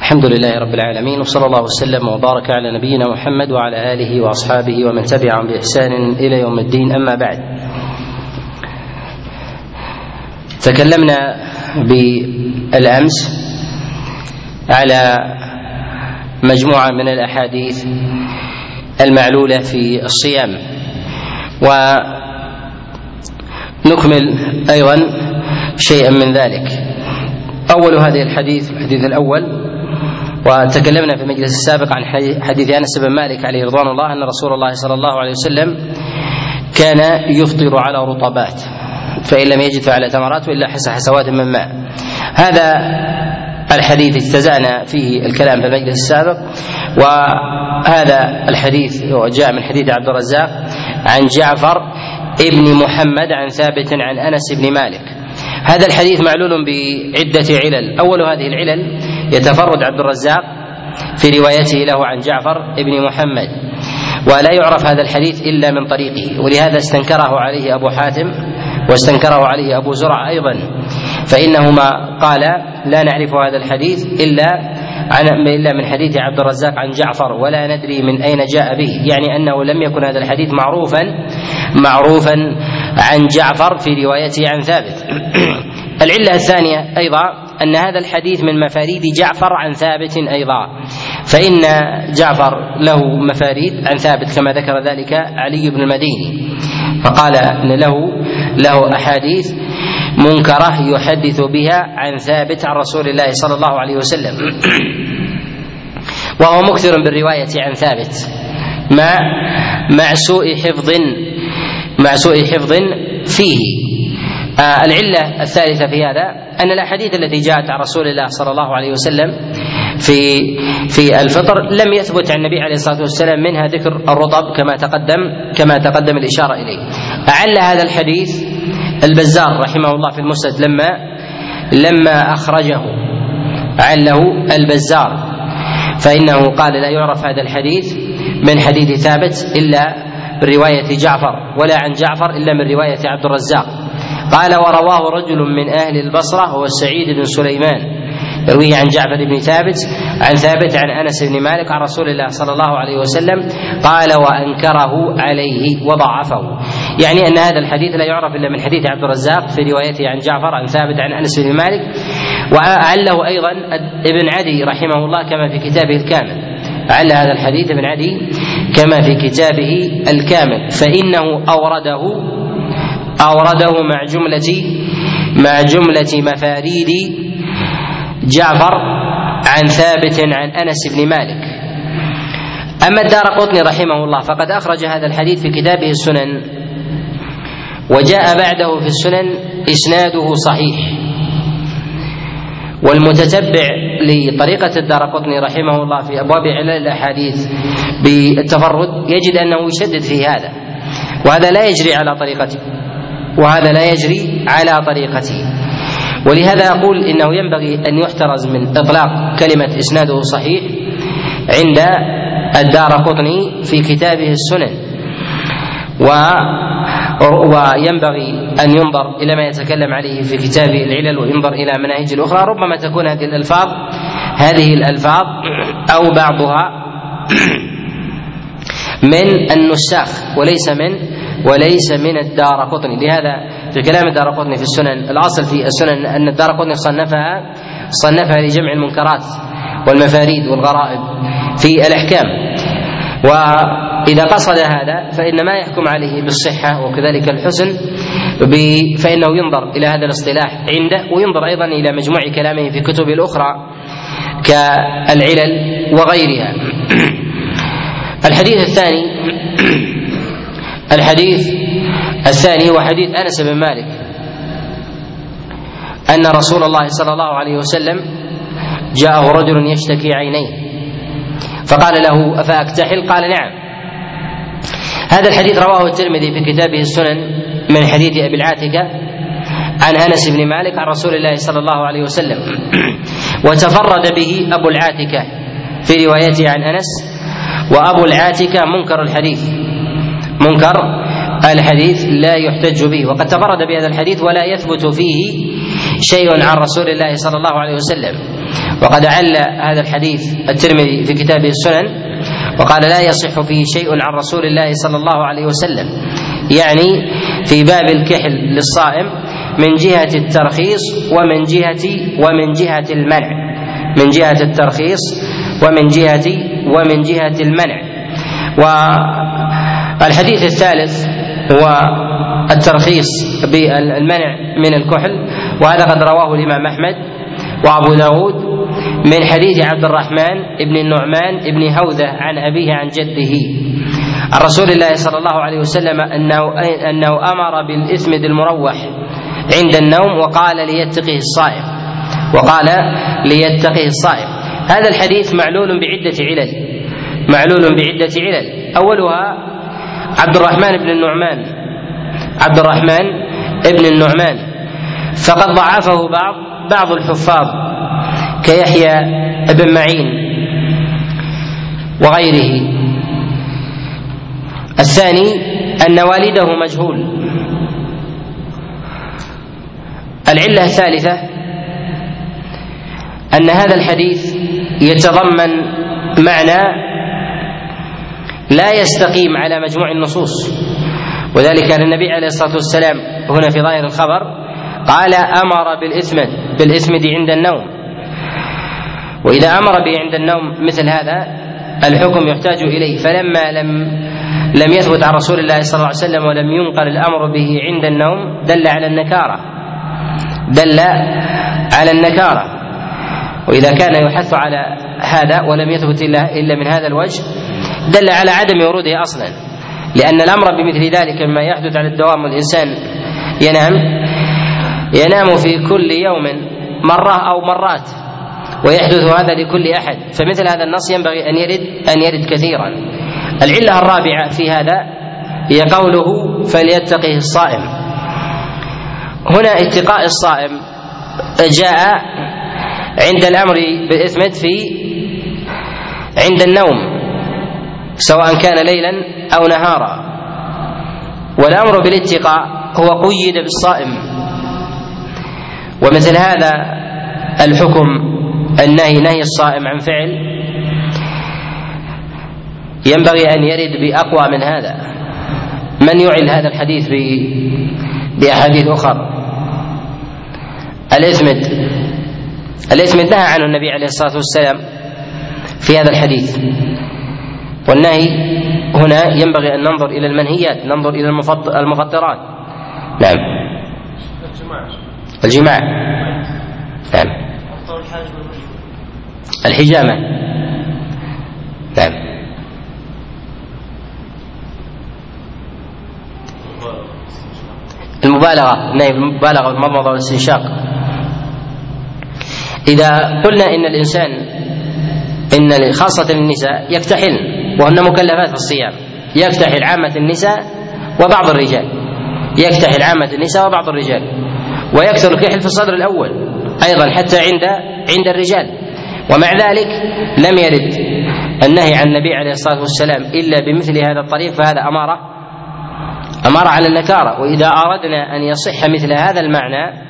الحمد لله رب العالمين وصلى الله وسلم وبارك على نبينا محمد وعلى اله واصحابه ومن تبعهم باحسان إلى يوم الدين اما بعد تكلمنا بالامس على مجموعه من الاحاديث المعلوله في الصيام ونكمل أيضا شيئا من ذلك. أول هذه الحديث الحديث الأول وتكلمنا في المجلس السابق عن حديث أنس بن مالك عليه رضوان الله أن رسول الله صلى الله عليه وسلم كان يفطر على رطبات فإن لم يجد فعلى تمرات وإلا حس حسوات من ماء. هذا الحديث اجتزأنا فيه الكلام في المجلس السابق وهذا الحديث جاء من حديث عبد الرزاق عن جعفر ابن محمد عن ثابت عن أنس بن مالك. هذا الحديث معلول بعدة علل. أول هذه العلل يتفرد عبد الرزاق في روايته له عن جعفر بن محمد ولا يعرف هذا الحديث إلا من طريقه ولهذا استنكره عليه أبو حاتم واستنكره عليه أبو زرع أيضا. فإنهما قال لا نعرف هذا الحديث إلا عن إلا من حديث عبد الرزاق عن جعفر ولا ندري من أين جاء به. يعني أنه لم يكن هذا الحديث معروفا معروفا عن جعفر في روايته عن ثابت. العلة الثانية أيضا أن هذا الحديث من مفاريد جعفر عن ثابت أيضا. فإن جعفر له مفاريد عن ثابت كما ذكر ذلك علي بن المديني. فقال إن له له أحاديث منكرة يحدث بها عن ثابت عن رسول الله صلى الله عليه وسلم. وهو مكثر بالرواية عن ثابت. مع مع سوء حفظ مع سوء حفظ فيه. آه العلة الثالثة في هذا أن الأحاديث التي جاءت عن رسول الله صلى الله عليه وسلم في في الفطر لم يثبت عن النبي عليه الصلاة والسلام منها ذكر الرطب كما تقدم كما تقدم الإشارة إليه. أعل هذا الحديث البزار رحمه الله في المسند لما لما أخرجه. عله البزار. فإنه قال لا يعرف هذا الحديث من حديث ثابت إلا من رواية جعفر ولا عن جعفر إلا من رواية عبد الرزاق. قال ورواه رجل من أهل البصرة هو سعيد بن سليمان. يرويه عن جعفر بن ثابت عن ثابت عن أنس بن مالك عن رسول الله صلى الله عليه وسلم قال وأنكره عليه وضعفه. يعني أن هذا الحديث لا يعرف إلا من حديث عبد الرزاق في روايته عن جعفر عن ثابت عن أنس بن مالك وعله أيضا ابن عدي رحمه الله كما في كتابه الكامل. عل هذا الحديث ابن عدي كما في كتابه الكامل فإنه أورده أورده مع جملة مع جملة مفاريد جعفر عن ثابت عن أنس بن مالك. أما الدار قطني رحمه الله فقد أخرج هذا الحديث في كتابه السنن وجاء بعده في السنن إسناده صحيح. والمتتبع لطريقة الدار قطني رحمه الله في أبواب علل الأحاديث بالتفرد يجد أنه يشدد في هذا وهذا لا يجري على طريقته وهذا لا يجري على طريقته ولهذا أقول إنه ينبغي أن يحترز من إطلاق كلمة إسناده صحيح عند الدار قطني في كتابه السنن. و وينبغي أن ينظر إلى ما يتكلم عليه في كتابه العلل وينظر إلى مناهج الأخرى ربما تكون هذه الألفاظ هذه الألفاظ أو بعضها من النساخ وليس من وليس من الدار قطني. لهذا في كلام الدار قطني في السنن الأصل في السنن أن الدار قطني صنفها صنفها لجمع المنكرات والمفاريد والغرائب في الأحكام. و إذا قصد هذا فإن ما يحكم عليه بالصحة وكذلك الحسن فإنه ينظر إلى هذا الاصطلاح عنده وينظر أيضا إلى مجموع كلامه في كتب الأخرى كالعلل وغيرها. الحديث الثاني الحديث الثاني هو حديث أنس بن مالك. أن رسول الله صلى الله عليه وسلم جاءه رجل يشتكي عينيه فقال له أفأكتحل؟ قال نعم. هذا الحديث رواه الترمذي في كتابه السنن من حديث أبي العاتكة عن أنس بن مالك عن رسول الله صلى الله عليه وسلم. وتفرد به أبو العاتكة في روايته عن أنس. وأبو العاتكة منكر الحديث. منكر الحديث لا يحتج به. وقد تفرد بهذا الحديث ولا يثبت فيه شيء عن رسول الله صلى الله عليه وسلم. وقد عل هذا الحديث الترمذي في كتابه السنن وقال لا يصح فيه شيء عن رسول الله صلى الله عليه وسلم. يعني في باب الكحل للصائم من جهة الترخيص ومن جهة ومن جهة المنع. من جهة الترخيص ومن جهة ومن جهة المنع. والحديث الثالث هو الترخيص بالمنع من الكحل وهذا قد رواه الإمام أحمد وأبو داود من حديث عبد الرحمن بن النعمان بن هوذة عن أبيه عن جده. عن رسول الله صلى الله عليه وسلم أنه أنه أمر بالإثمد المروح عند النوم وقال ليتقه الصائم. وقال ليتقه الصائم. هذا الحديث معلول بعدة علل. معلول بعدة علل. أولها عبد الرحمن بن النعمان. عبد الرحمن بن النعمان. فقد ضعفه بعض بعض الحفاظ. كيحيى بن معين وغيره. الثاني أن والده مجهول. العلة الثالثة أن هذا الحديث يتضمن معنى لا يستقيم على مجموع النصوص. وذلك أن النبي عليه الصلاة والسلام هنا في ظاهر الخبر قال أمر بالإثمد بالإثمد عند النوم. وإذا أمر به عند النوم مثل هذا الحكم يحتاج إليه. فلما لم لم يثبت عن رسول الله صلى الله عليه وسلم ولم ينقل الأمر به عند النوم دل على النكارة. دل على النكارة. وإذا كان يحث على هذا ولم يثبت إلا إلا من هذا الوجه دل على عدم وروده أصلا. لأن الأمر بمثل ذلك مما يحدث على الدوام والإنسان ينام ينام في كل يوم مرة أو مرات. ويحدث هذا لكل أحد. فمثل هذا النص ينبغي أن يرد أن يرد كثيرا. العلة الرابعة في هذا هي قوله فليتقه الصائم. هنا اتقاء الصائم جاء عند الأمر بالإثمت في عند النوم سواء كان ليلا أو نهارا. والأمر بالاتقاء هو قيد بالصائم. ومثل هذا الحكم النهي نهي الصائم عن فعل. ينبغي أن يرد بأقوى من هذا. من يعل هذا الحديث بأحاديث اخر الاسمد الاسمد نهى عنه النبي عليه الصلاة والسلام في هذا الحديث. والنهي هنا ينبغي أن ننظر إلى المنهيات ننظر إلى المفطرات. نعم. الجماع. نعم. الحجامة. نعم المبالغة. نهي المبالغة في المضمضة والاستنشاق. إذا قلنا إن الإنسان إن خاصة النساء يكتحلن وهن مكلفات في الصيام يكتحل عامة النساء وبعض الرجال. يكتحل عامة النساء وبعض الرجال. ويكثر الكحل في الصدر الأول. أيضا حتى عند عند الرجال. ومع ذلك لم يرد النهي عن النبي عليه الصلاة والسلام إلا بمثل هذا الطريق فهذا أمارة أمارة على النكارة. وإذا أردنا أن يصح مثل هذا المعنى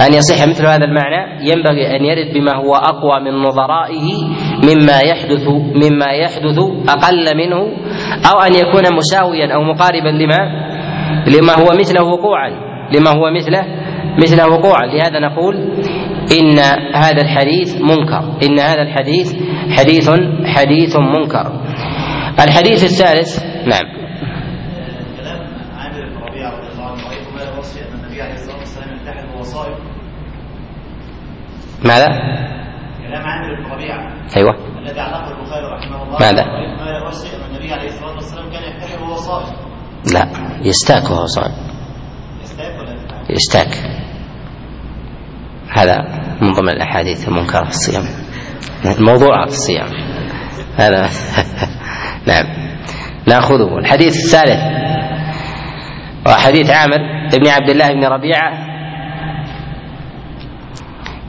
أن يصح مثل هذا المعنى ينبغي أن يرد بما هو أقوى من نظرائه مما يحدث مما يحدث أقل منه أو أن يكون مساويا أو مقاربا لما لما هو مثله وقوعا لما هو مثله مثله وقوعا لهذا نقول إن هذا الحديث منكر. إن هذا الحديث حديث حديث منكر. الحديث الثالث نعم. ماذا؟ كلام عامر بن ربيعه أيوه. الذي علقه البخاري رحمه الله ماذا؟ ما يروش ان النبي عليه الصلاه والسلام كان يحتحل وهو صائم لا يستاك وهو صائم. يستاك ولا يستاك. هذا من ضمن الأحاديث المنكرة في الصيام. الموضوع في الصيام. هذا نعم. نأخذه. الحديث الثالث. وحديث عامر بن عبد الله بن ربيعة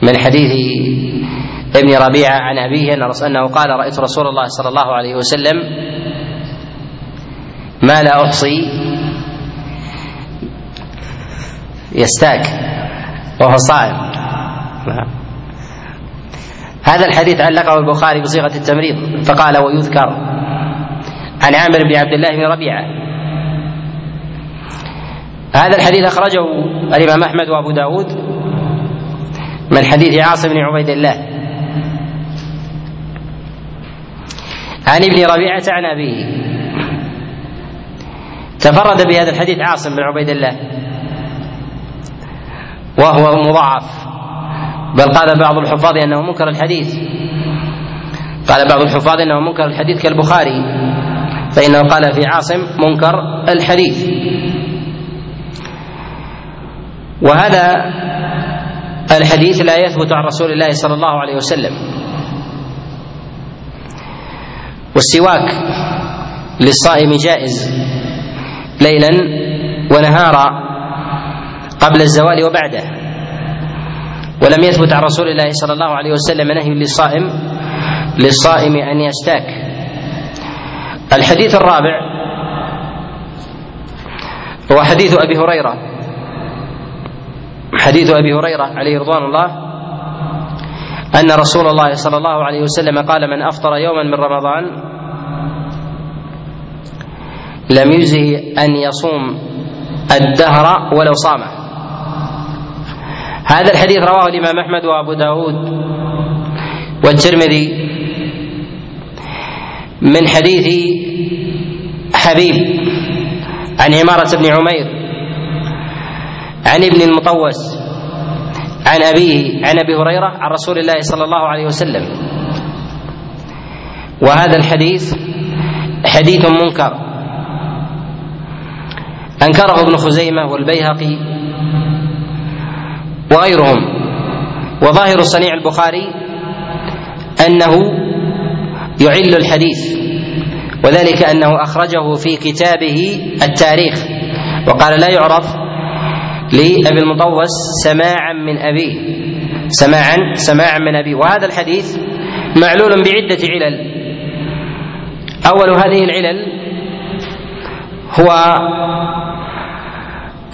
من حديث ابن ربيعة عن أبيه أنه قال رأيت رسول الله صلى الله عليه وسلم ما لا أحصي يستاك وهو صائم. هذا الحديث علقه البخاري بصيغة التمريض فقال ويذكر عن عامر بن عبد الله بن ربيعة. هذا الحديث أخرجه الإمام أحمد وأبو داود من حديث عاصم بن عبيد الله. عن ابن ربيعة عن أبيه. تفرد بهذا الحديث عاصم بن عبيد الله وهو مضاعف. بل قال بعض الحفاظ إنه منكر الحديث. قال بعض الحفاظ إنه منكر الحديث كالبخاري فإنه قال في عاصم منكر الحديث. وهذا الحديث لا يثبت عن رسول الله صلى الله عليه وسلم. والسواك للصائم جائز ليلا ونهارا قبل الزوال وبعده. ولم يثبت عن رسول الله صلى الله عليه وسلم نهي للصائم للصائم أن يستاك الحديث الرابع هو حديث أبي هريرة. حديث أبي هريرة عليه رضوان الله أن رسول الله صلى الله عليه وسلم قال من أفطر يوما من رمضان لم يجزه أن يصوم الدهر ولو صامه هذا الحديث رواه الإمام أحمد وأبو داود والترمذي من حديث حبيب عن عمارة بن عمير عن ابن المطوس عن أبيه عن أبي هريرة عن رسول الله صلى الله عليه وسلم. وهذا الحديث حديث منكر. أنكره ابن خزيمة والبيهقي وغيرهم. وظاهر صنيع البخاري أنه يعل الحديث وذلك أنه أخرجه في كتابه التاريخ وقال لا يعرف لأبي المطوس سماعا من أبيه سماعا سماعا من أبيه. وهذا الحديث معلول بعدة علل. أول هذه العلل هو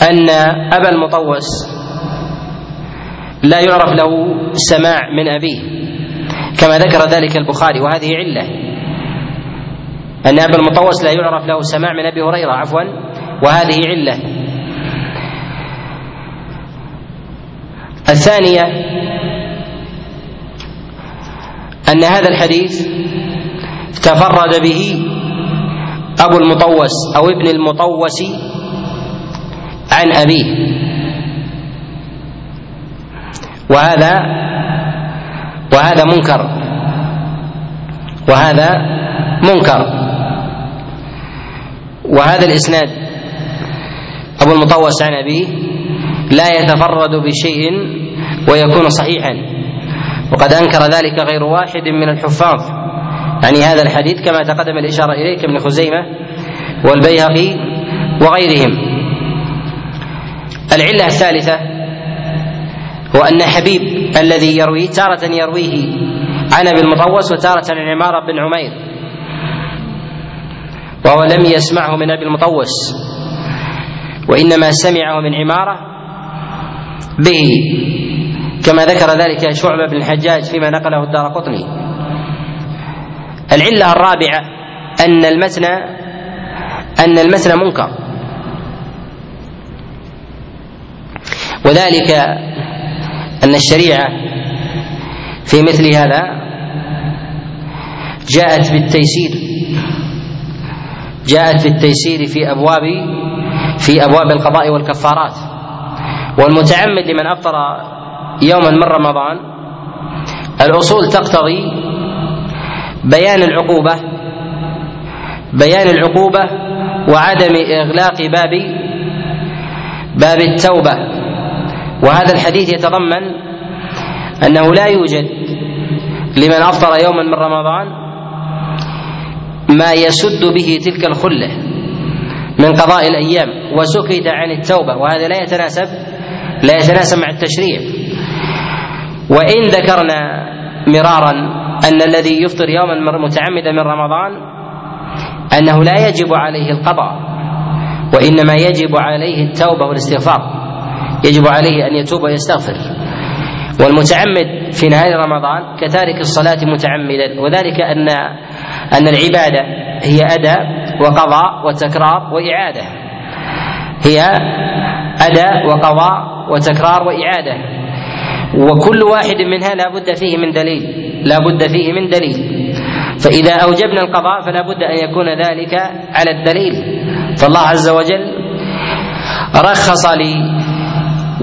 أن أبا المطوس لا يعرف له سماع من أبيه. كما ذكر ذلك البخاري وهذه علة. أن أبا المطوس لا يعرف له سماع من أبي هريرة عفوا. وهذه علة. الثانية أن هذا الحديث تفرد به أبو المطوس أو ابن المطوس عن أبيه. وهذا وهذا منكر. وهذا منكر. وهذا الإسناد. أبو المطوس عن ابيه لا يتفرد بشيء ويكون صحيحا. وقد أنكر ذلك غير واحد من الحفاظ. يعني هذا الحديث كما تقدم الإشارة إليه كابن خزيمة والبيهقي وغيرهم. العلة الثالثة هو أن حبيب الذي يرويه تارة يرويه عن أبي المطوس وتارة عن عمارة بن عمير. وهو لم يسمعه من أبي المطوس وإنما سمعه من عمارة به كما ذكر ذلك شعبة بن الحجاج فيما نقله الدار قطني. العلة الرابعة أن المتن أن المتن منكر. وذلك أن الشريعة في مثل هذا جاءت بالتيسير جاءت بالتيسير في أبواب في أبواب القضاء والكفارات. والمتعمد لمن أفطر يوما من رمضان الأصول تقتضي بيان العقوبة بيان العقوبة وعدم إغلاق باب باب التوبة. وهذا الحديث يتضمن أنه لا يوجد لمن أفطر يوما من رمضان ما يسد به تلك الخلة من قضاء الأيام وسكت عن التوبة وهذا لا يتناسب لا يتناسب مع التشريع. وإن ذكرنا مرارا أن الذي يفطر يوما متعمدا من رمضان أنه لا يجب عليه القضاء وإنما يجب عليه التوبة والاستغفار. يجب عليه أن يتوب ويستغفر. والمتعمد في نهاية رمضان كتارك الصلاة متعمدا وذلك أن أن العبادة هي أداء وقضاء وتكرار وإعادة. هي أداء وقضاء وتكرار وإعادة. وكل واحد منها لا بد فيه من دليل لا بد فيه من دليل. فإذا أوجبنا القضاء فلا بد أن يكون ذلك على الدليل. فالله عز وجل رخص لي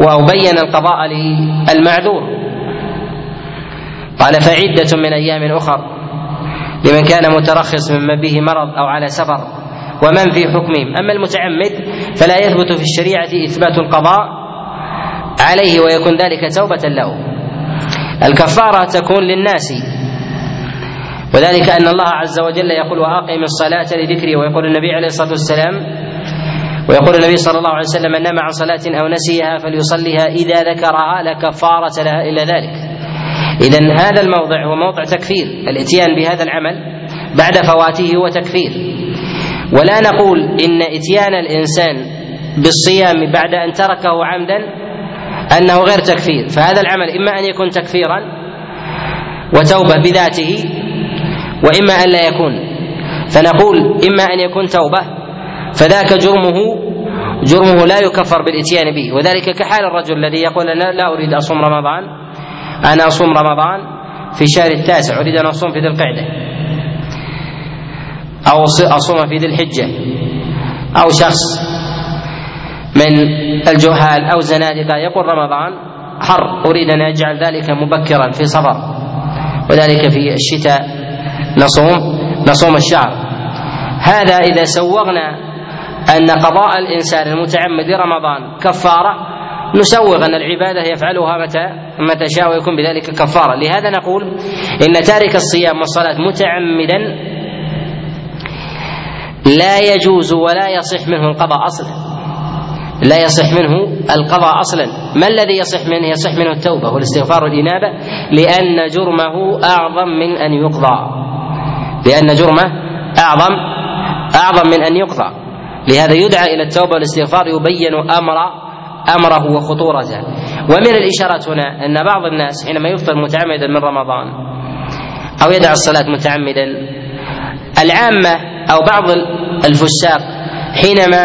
أو بين القضاء للمعذور. قال فعدة من أيام أخر لمن كان مترخص ممن به مرض أو على سفر ومن في حكمهم أما المتعمد فلا يثبت في الشريعة إثبات القضاء عليه ويكون ذلك توبة له. الكفارة تكون للناس. وذلك أن الله عز وجل يقول وأقم الصلاة لذكري ويقول النبي عليه الصلاة والسلام ويقول النبي صلى الله عليه وسلم من نام عن صلاة أو نسيها فليصليها إذا ذكرها لا كفارة لها إلا ذلك. إذا هذا الموضع هو موضع تكفير الإتيان بهذا العمل بعد فواته هو تكفير. ولا نقول إن إتيان الإنسان بالصيام بعد أن تركه عمدا أنه غير تكفير فهذا العمل إما أن يكون تكفيرا وتوبة بذاته وإما أن لا يكون. فنقول إما أن يكون توبة فذاك جرمه جرمه لا يكفر بالإتيان به. وذلك كحال الرجل الذي يقول أنا لا أريد أصوم رمضان أنا أصوم رمضان في الشهر التاسع أريد أن أصوم في ذي القعدة. أو أصوم في ذي الحجة. أو شخص من الجهال أو زنادقة يقول رمضان حر أريد أن أجعل ذلك مبكرا في صفر وذلك في الشتاء نصوم نصوم الشهر. هذا إذا سوغنا أن قضاء الإنسان المتعمد لرمضان كفارة نسوغ أن العبادة يفعلها متى؟ متى شاء ويكون بذلك كفارة. لهذا نقول إن تارك الصيام والصلاة متعمدا لا يجوز ولا يصح منه القضاء أصلا. لا يصح منه القضاء أصلا. ما الذي يصح منه؟ يصح منه التوبة والاستغفار والإنابة لأن جرمه أعظم من أن يقضى. لأن جرمه أعظم أعظم من أن يقضى. لهذا يدعى إلى التوبة والاستغفار يبين أمر أمره وخطورته. ومن الإشارات هنا أن بعض الناس حينما يفطر متعمدا من رمضان أو يدع الصلاة متعمدا العامة أو بعض الفساق حينما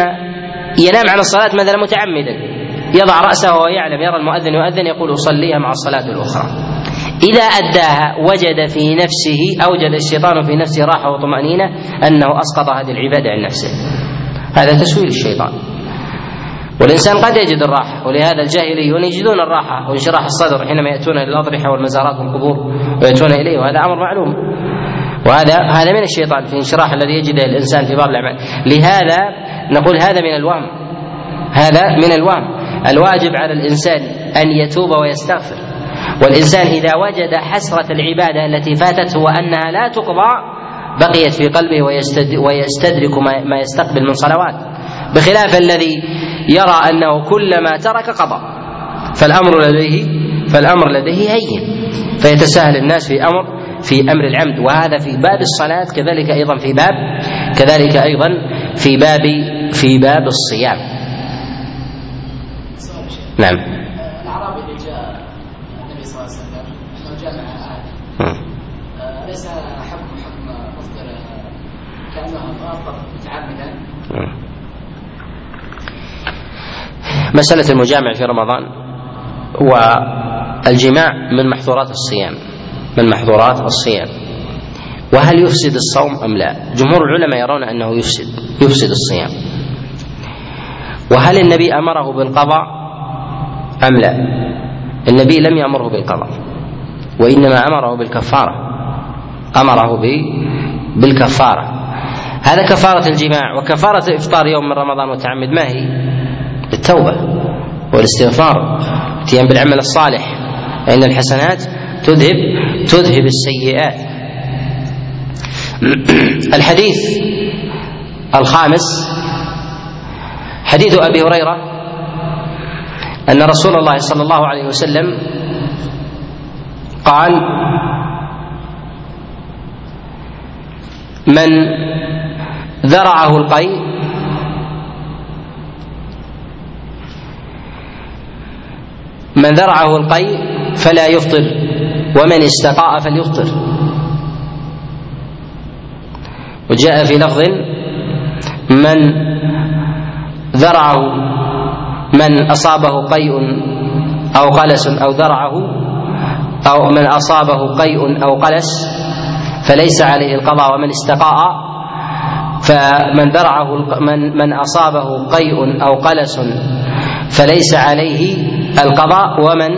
ينام عن الصلاة مثلا متعمدا يضع رأسه وهو يعلم يرى المؤذن يؤذن يقول أصليها مع الصلاة الأخرى. إذا أداها وجد في نفسه أوجد الشيطان في نفسه راحة وطمأنينة أنه أسقط هذه العبادة عن نفسه. هذا تسويل الشيطان. والإنسان قد يجد الراحة ولهذا الجاهليون يجدون الراحة وانشراح الصدر حينما يأتون إلى الأضرحة والمزارات والقبور ويأتون إليه وهذا أمر معلوم. وهذا هذا من الشيطان في الانشراح الذي يجده الإنسان في بعض الأعمال. لهذا نقول هذا من الوهم. هذا من الوهم. الواجب على الإنسان أن يتوب ويستغفر. والإنسان إذا وجد حسرة العبادة التي فاتته وأنها لا تقضى بقيت في قلبه ويستدرك ما يستقبل من صلوات. بخلاف الذي يرى أنه كلما ترك قضى فالأمر لديه فالأمر لديه هين. فيتساهل الناس في أمر في أمر العمد. وهذا في باب الصلاة كذلك أيضا في باب كذلك أيضا في باب في باب الصيام. نعم. الأعرابي اللي جاء النبي صلى الله عليه وسلم جامع ليس مسألة المجامع في رمضان والجماع من محظورات الصيام من محظورات الصيام. وهل يفسد الصوم أم لا؟ جمهور العلماء يرون أنه يفسد يفسد الصيام. وهل النبي أمره بالقضاء أم لا؟ النبي لم يأمره بالقضاء وإنما أمره بالكفارة أمره بالكفارة. هذا كفارة الجماع وكفارة إفطار يوم من رمضان متعمد. ما هي؟ التوبة والاستغفار الاتيان بالعمل الصالح. فإن الحسنات تذهب تذهب السيئات. الحديث الخامس حديث أبي هريرة أن رسول الله صلى الله عليه وسلم قال من ذرعه القيء. من ذرعه القيء فلا يفطر ومن استقاء فليفطر. وجاء في لفظ من ذرعه من أصابه قيء أو قلس أو ذرعه أو من أصابه قيء أو قلس فليس عليه القضاء ومن استقاء فمن ذرعه من من أصابه قيء أو قلس فليس عليه القضاء ومن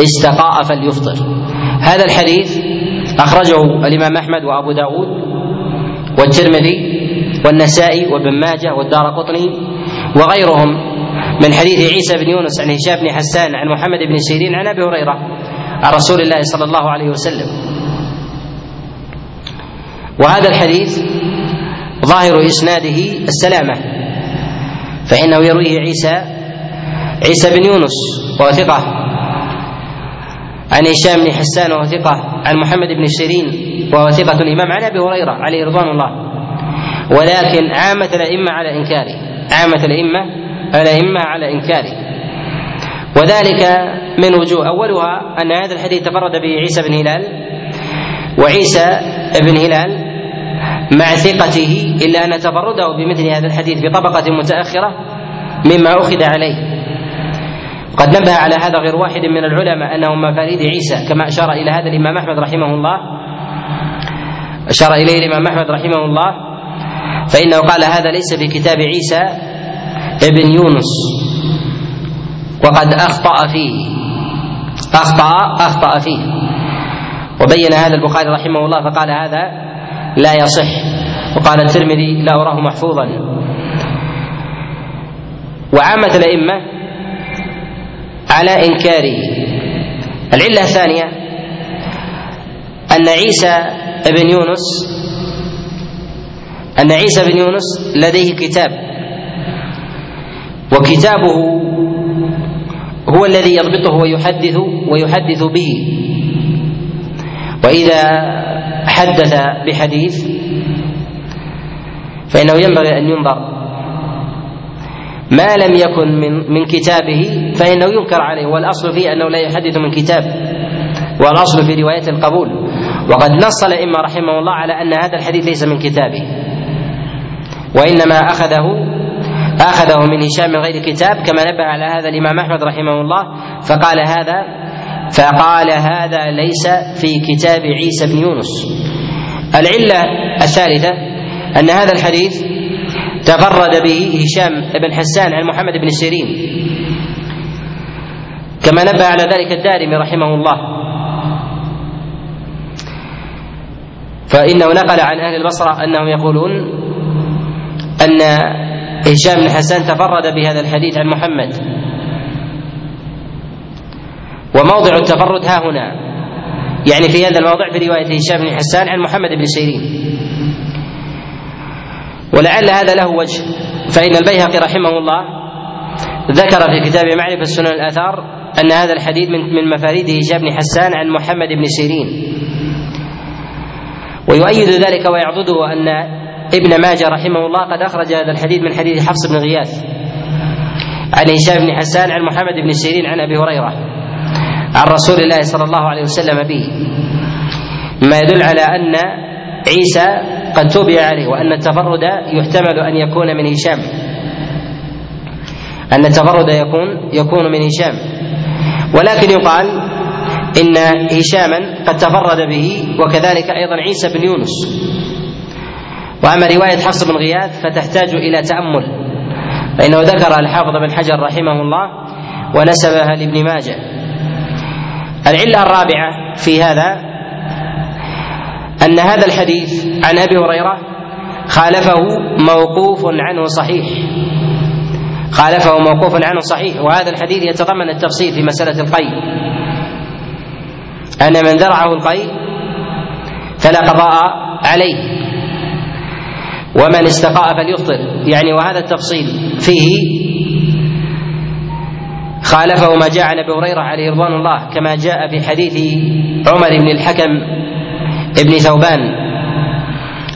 استقاء فليفطر. هذا الحديث أخرجه الإمام أحمد وأبو داود والترمذي والنسائي وابن ماجه والدار قطني وغيرهم من حديث عيسى بن يونس عن هشام بن حسان عن محمد بن سيرين عن أبي هريرة عن رسول الله صلى الله عليه وسلم. وهذا الحديث ظاهر إسناده السلامة فإنه يرويه عيسى عيسى بن يونس وهو ثقة عن هشام بن حسان وهو ثقة عن محمد بن سيرين وهو ثقة الإمام عن أبي هريرة عليه رضوان الله ولكن عامة الأئمة على إنكاره عامة الأئمة الأئمة على إنكاره وذلك من وجوه أولها أن هذا الحديث تفرد به عيسى بن هلال وعيسى بن هلال مع ثقته إلا أن تفرده بمثل هذا الحديث بطبقة متأخرة مما أخذ عليه. قد نبه على هذا غير واحد من العلماء أنه من مفاريد عيسى كما أشار إلى هذا الإمام أحمد رحمه الله. أشار إليه الإمام أحمد رحمه الله. فإنه قال هذا ليس في كتاب عيسى ابن يونس. وقد أخطأ فيه. أخطأ أخطأ فيه. وبين هذا البخاري رحمه الله فقال هذا لا يصح. وقال الترمذي لا أراه محفوظا. وعامة الأئمة على إنكاره. العلة الثانية أن عيسى ابن يونس أن عيسى بن يونس لديه كتاب. وكتابه هو الذي يضبطه ويحدث ويحدث به. وإذا حدث بحديث فإنه ينبغي أن ينظر ما لم يكن من من كتابه فإنه ينكر عليه والأصل فيه أنه لا يحدث من كتاب والأصل في رواية القبول. وقد نص الأئمة رحمه الله على أن هذا الحديث ليس من كتابه. وإنما أخذه أخذه من هشام من غير كتاب كما نبه على هذا الإمام أحمد رحمه الله فقال هذا فقال هذا ليس في كتاب عيسى بن يونس. العلة الثالثة أن هذا الحديث تفرد به هشام بن حسان عن محمد بن سيرين. كما نبه على ذلك الدارمي رحمه الله. فإنه نقل عن أهل البصرة أنهم يقولون أن هشام بن حسان تفرد بهذا الحديث عن محمد. وموضع التفرد ها هنا. يعني في هذا الموضع في رواية هشام بن حسان عن محمد بن سيرين ولعل هذا له وجه. فإن البيهقي رحمه الله ذكر في كتاب معرفة سنن الآثار أن هذا الحديث من من مفاريد هشام بن حسان عن محمد بن سيرين ويؤيد ذلك ويعضده أن ابن ماجه رحمه الله قد أخرج هذا الحديث من حديث حفص بن غياث عن هشام بن حسان عن محمد بن سيرين عن أبي هريرة. عن رسول الله صلى الله عليه وسلم به ما يدل على أن عيسى قد تبع عليه وأن التفرد يحتمل أن يكون من هشام. أن التفرد يكون يكون من هشام. ولكن يقال إن هشاما قد تفرد به وكذلك أيضا عيسى بن يونس. وأما رواية حفص بن غياث فتحتاج إلى تأمل فإنه ذكر الحافظ بن حجر رحمه الله ونسبها لابن ماجه. العلة الرابعة في هذا أن هذا الحديث عن أبي هريرة خالفه موقوف عنه صحيح. خالفه موقوف عنه صحيح وهذا الحديث يتضمن التفصيل في مسألة القي أن من ذرعه القي فلا قضاء عليه ومن استقاء فليفطر. يعني وهذا التفصيل فيه خالفه ما جاء عن أبي هريرة عليه رضوان الله كما جاء في حديث عمر بن الحكم بن ثوبان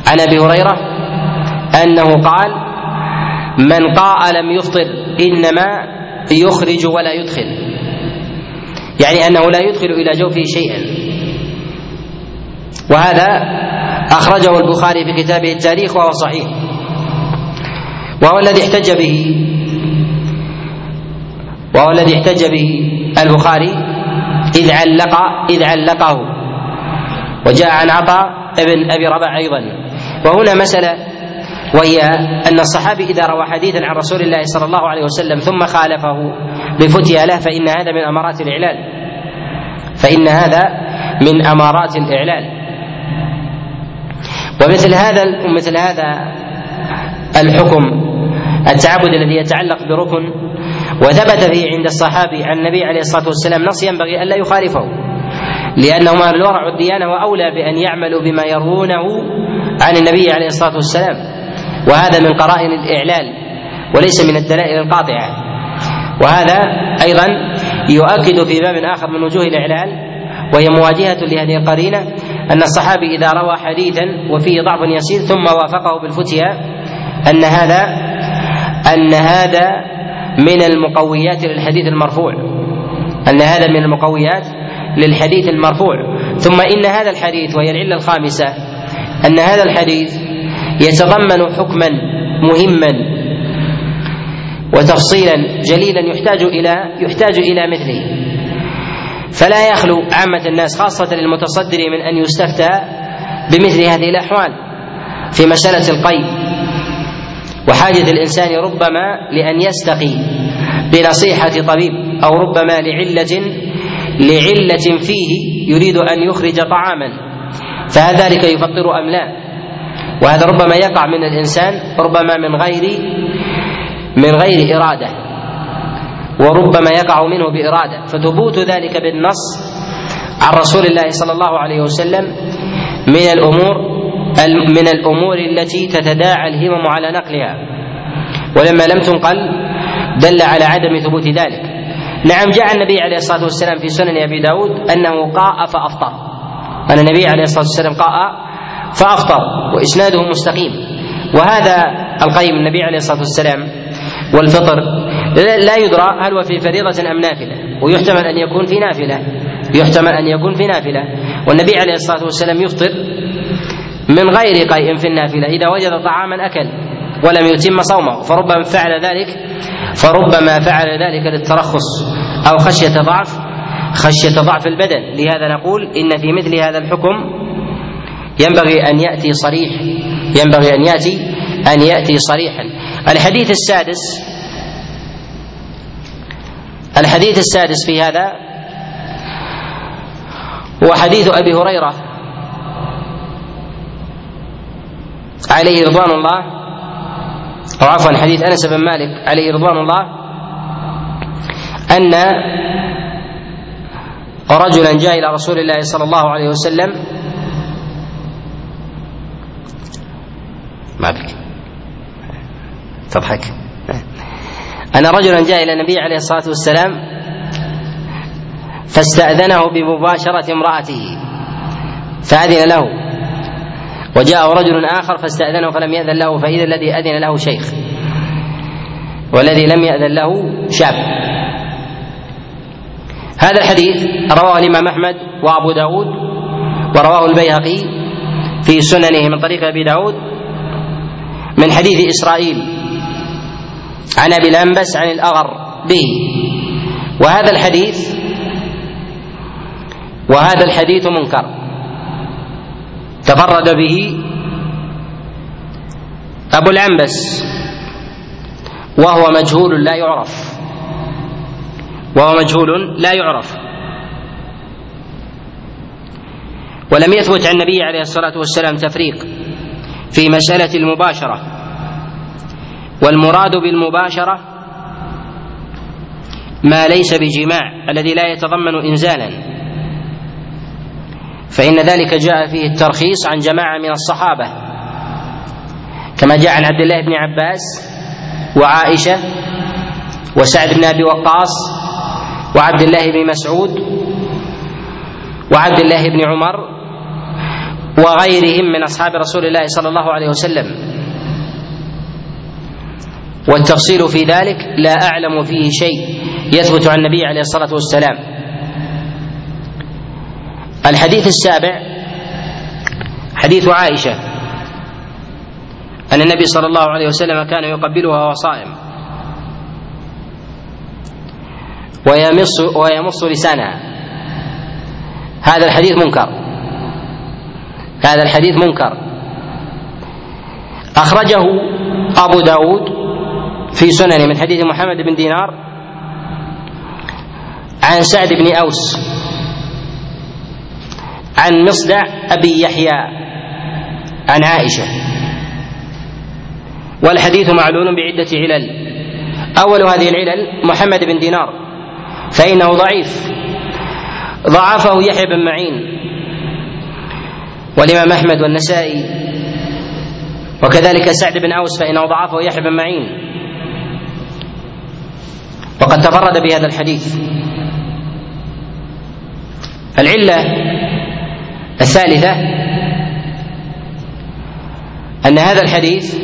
عن أبي هريرة أنه قال من قاء لم يفطر إنما يخرج ولا يدخل. يعني أنه لا يدخل إلى جوفه شيئا. وهذا أخرجه البخاري في كتابه التاريخ وهو صحيح. وهو الذي احتج به. وهو الذي احتج به البخاري إذ علق إذ علقه. وجاء عن عطاء ابن أبي رباح أيضا. وهنا مسألة وهي أن الصحابي إذا روى حديثا عن رسول الله صلى الله عليه وسلم ثم خالفه بفتيا له فإن هذا من أمارات الإعلال. فإن هذا من أمارات الإعلال. ومثل هذا مثل هذا الحكم التعبد الذي يتعلق بركن وثبت فيه عند الصحابي عن النبي عليه الصلاة والسلام نص ينبغي الا يخالفه لأنهم أهل الورع والديانة وأولى بأن يعملوا بما يروونه عن النبي عليه الصلاة والسلام وهذا من قرائن الإعلال وليس من الدلائل القاطعة. وهذا أيضا يؤكد في باب آخر من وجوه الإعلال وهي مواجهة لهذه القرينة أن الصحابي إذا روى حديثا وفيه ضعف يسير ثم وافقه بالفتيا أن هذا أن هذا من المقويات للحديث المرفوع. أن هذا من المقويات للحديث المرفوع. ثم إن هذا الحديث وهي العلة الخامسة أن هذا الحديث يتضمن حكما مهما وتفصيلا جليلا يحتاج إلى يحتاج إلى مثله. فلا يخلو عامة الناس خاصة للمتصدر من أن يستفتى بمثل هذه الأحوال في مسألة القيد. وحاجة الإنسان ربما لأن يستقي بنصيحة طبيب أو ربما لعلة لعلة فيه يريد أن يخرج طعاما. فهل ذلك يفطر أم لا؟ وهذا ربما يقع من الإنسان ربما من غير من غير إرادة. وربما يقع منه بإرادة. فثبوت ذلك بالنص عن رسول الله صلى الله عليه وسلم من الأمور من الأمور التي تتداعى الهمم على نقلها. ولما لم تنقل دل على عدم ثبوت ذلك. نعم جاء النبي عليه الصلاة والسلام في سنن أبي داود أنه قاء فأفطر. أن النبي عليه الصلاة والسلام قاء فأفطر وإسناده مستقيم. وهذا القيم النبي عليه الصلاة والسلام والفطر لا يدرى هل هو في فريضة أم نافلة. ويحتمل أن يكون في نافلة. يحتمل أن يكون في نافلة. والنبي عليه الصلاة والسلام يفطر من غير قيء في النافلة. إذا وجد طعاما أكل ولم يتم صومه فربما فعل ذلك فربما فعل ذلك للترخص أو خشية ضعف خشية ضعف البدن. لهذا نقول إن في مثل هذا الحكم ينبغي أن يأتي صريح ينبغي أن يأتي أن يأتي صريحا. الحديث السادس الحديث السادس في هذا هو حديث أبي هريرة عليه رضوان الله. أو عفوا حديث أنس بن مالك عليه رضوان الله. أن رجلا جاء إلى رسول الله صلى الله عليه وسلم. ما بك. تضحك. أن رجلا جاء إلى النبي عليه الصلاة والسلام. فاستأذنه بمباشرة امرأته. فأذن له. وجاءه رجل آخر فاستأذنه فلم يأذن له فإذا الذي أذن له شيخ. والذي لم يأذن له شاب. هذا الحديث رواه الإمام أحمد وأبو داود ورواه البيهقي في سننه من طريق أبي داود من حديث إسرائيل عن أبي الأنبس عن الأغر به. وهذا الحديث وهذا الحديث منكر. تفرد به أبو العنبس وهو مجهول لا يعرف. وهو مجهول لا يعرف. ولم يثبت عن النبي عليه الصلاة والسلام تفريق في مسألة المباشرة. والمراد بالمباشرة ما ليس بجماع الذي لا يتضمن إنزالا. فإن ذلك جاء فيه الترخيص عن جماعة من الصحابة. كما جاء عن عبد الله بن عباس وعائشة وسعد بن أبي وقاص وعبد الله بن مسعود وعبد الله بن عمر وغيرهم من أصحاب رسول الله صلى الله عليه وسلم. والتفصيل في ذلك لا أعلم فيه شيء يثبت عن النبي عليه الصلاة والسلام. الحديث السابع حديث عائشة. أن النبي صلى الله عليه وسلم كان يقبلها وهو صائم ويمص ويمص لسانها. هذا الحديث منكر. هذا الحديث منكر. أخرجه أبو داود في سنن من حديث محمد بن دينار عن سعد بن أوس. عن مصدع أبي يحيى عن عائشة. والحديث معلول بعدة علل. أول هذه العلل محمد بن دينار فإنه ضعيف. ضعفه يحيى بن معين. والإمام أحمد والنسائي. وكذلك سعد بن أوس فإنه ضعفه يحيى بن معين. وقد تفرد بهذا الحديث. العلة الثالثة أن هذا الحديث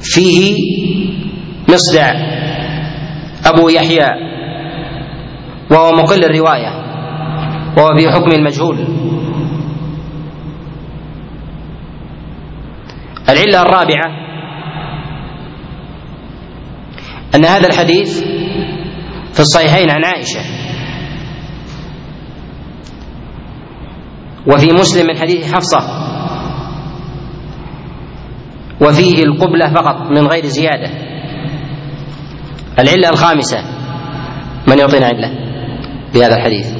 فيه مصدع أبو يحيى وهو مقل الرواية وهو في حكم المجهول. العلة الرابعة أن هذا الحديث في الصحيحين عن عائشة. وفي مسلم من حديث حفصة. وفيه القبلة فقط من غير زيادة. العلة الخامسة. من يعطينا علة في هذا الحديث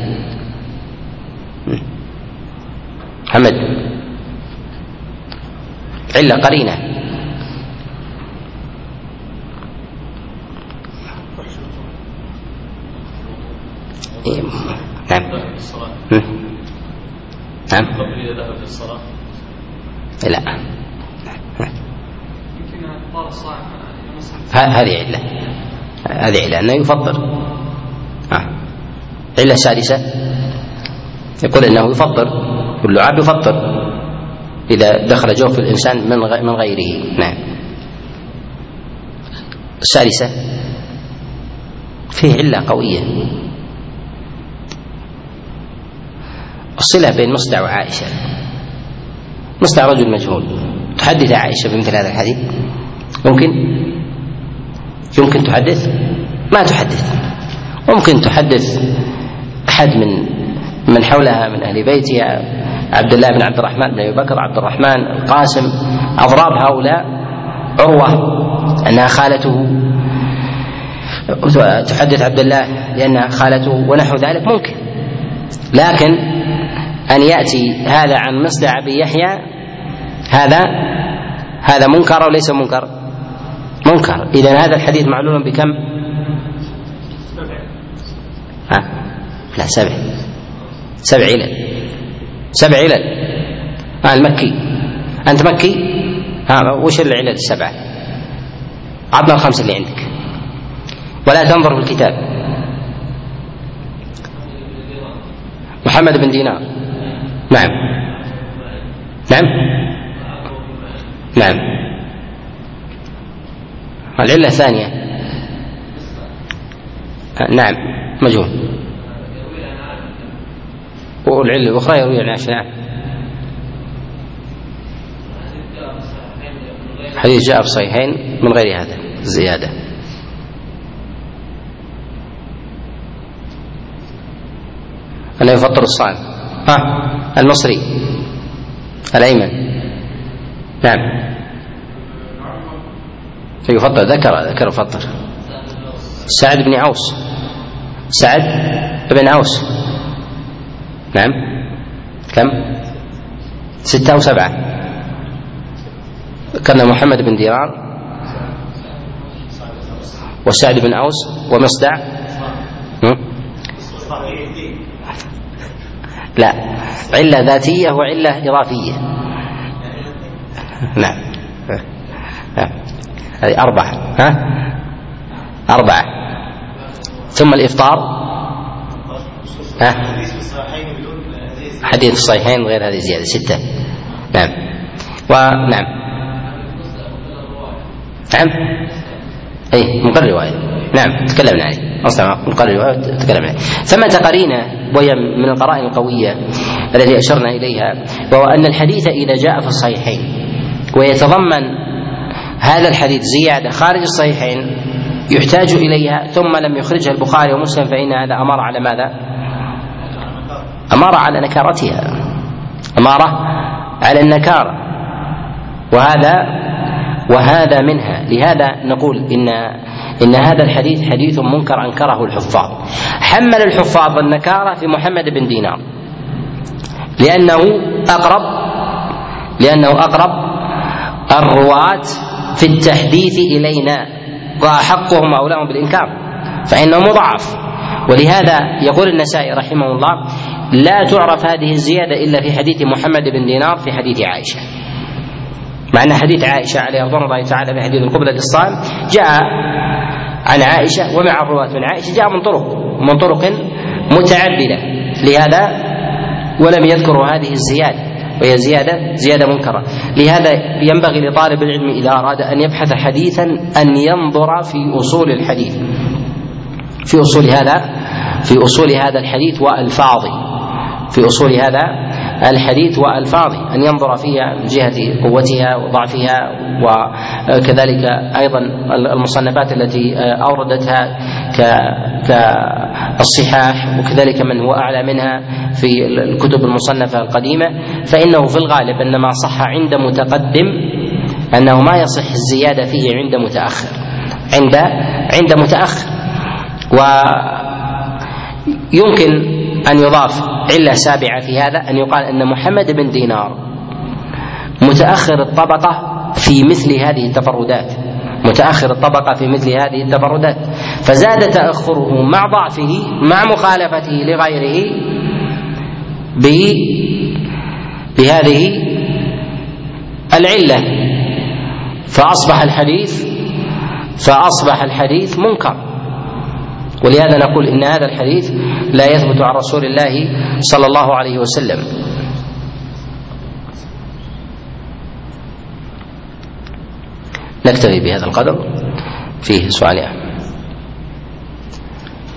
محمد. علة قرينة. إيه، نعم. نعم. لا. يمكن الصائم هذه علة. هذه علة أنه يفطر آه. علة سادسة. يقول أنه يفطر واللعاب يفطر إذا دخل جوف الإنسان من من غيره. نعم. السادسة. فيه علة قوية. الصلة بين مصدع وعائشة. مصدع رجل مجهول. تحدث عائشة بمثل هذا الحديث؟ ممكن؟ يمكن تحدث؟ ما تحدث. ممكن تحدث أحد من من حولها من أهل بيتها عبد الله بن عبد الرحمن بن أبي بكر عبد الرحمن القاسم. أضراب هؤلاء عروة أنها خالته. تحدث عبد الله لأنها خالته ونحو ذلك ممكن. لكن أن يأتي هذا عن مصدع ابي يحيى هذا هذا منكر أو ليس منكر؟ منكر. اذا هذا الحديث معلول بكم؟ ها؟ لا سبع. سبع علل. سبع علل. آه المكي. أنت مكي؟ ها آه وش العلل السبعة؟ عطنا الخمسة اللي عندك. ولا تنظر في الكتاب. محمد بن دينار. نعم. نعم. نعم. العلة الثانية. نعم. مجهول. والعلة الأخرى يروي عن عائشة نعم. حديث جاء في الصحيحين من غير هذا الزيادة. أنه يفطر الصائم. ها المصري الأيمن. نعم. يفطر ذكر ذكر فطر سعد بن عوس. سعد بن عوس. نعم. كم؟ ستة أو سبعة. كان محمد بن ديرار وسعد بن أوس ومصدع. لا. علة ذاتية وعلة إضافية. نعم هذه أربعة. ها؟ أربعة. ثم الإفطار. ها؟ حديث الصحيحين غير هذه الزيادة ستة. نعم. ونعم نعم. أي مقر رواية. نعم تكلمنا عليه. أصلا قال تكلمنا عليه. ثمة قرينة وهي من القرائن القوية التي أشرنا إليها؟ وهو أن الحديث إذا جاء في الصحيحين ويتضمن هذا الحديث زيادة خارج الصحيحين يحتاج إليها ثم لم يخرجها البخاري ومسلم فإن هذا أمر على ماذا؟ أمر على نكارتها. أمارة على النكارة. وهذا وهذا منها. لهذا نقول إن إن هذا الحديث حديث منكر أنكره الحفاظ. حمل الحفاظ النكارة في محمد بن دينار. لأنه أقرب لأنه أقرب الرواة في التحديث إلينا وأحقهم أولاهم بالإنكار فإنه مضاعف. ولهذا يقول النسائي رحمه الله لا تعرف هذه الزيادة إلا في حديث محمد بن دينار في حديث عائشة. مع أن حديث عائشة عليه رضوان الله تعالى في حديث القبلة الصائم جاء عن عائشة ومع الرواة. من عائشة جاء من طرق من طرق متعددة. لهذا ولم يذكروا هذه الزيادة وهي زيادة زيادة منكرة. لهذا ينبغي لطالب العلم إذا أراد أن يبحث حديثا أن ينظر في أصول الحديث. في أصول هذا في أصول هذا الحديث وألفاظه. في أصول هذا الحديث وألفاظه أن ينظر فيها من جهة قوتها وضعفها وكذلك أيضا المصنفات التي أوردتها كالصحاح وكذلك من هو أعلى منها في الكتب المصنفة القديمة فإنه في الغالب أن ما صح عند متقدم أنه ما يصح الزيادة فيه عند متأخر عند عند متأخر. ويمكن أن يضاف علة سابعة في هذا أن يقال أن محمد بن دينار متأخر الطبقة في مثل هذه التفردات. متأخر الطبقة في مثل هذه التفردات. فزاد تأخره مع ضعفه مع مخالفته لغيره بهذه العلة. فأصبح الحديث فأصبح الحديث منكر. ولهذا نقول إن هذا الحديث لا يثبت عن رسول الله صلى الله عليه وسلم. نكتفي بهذا القدر. فيه سؤال.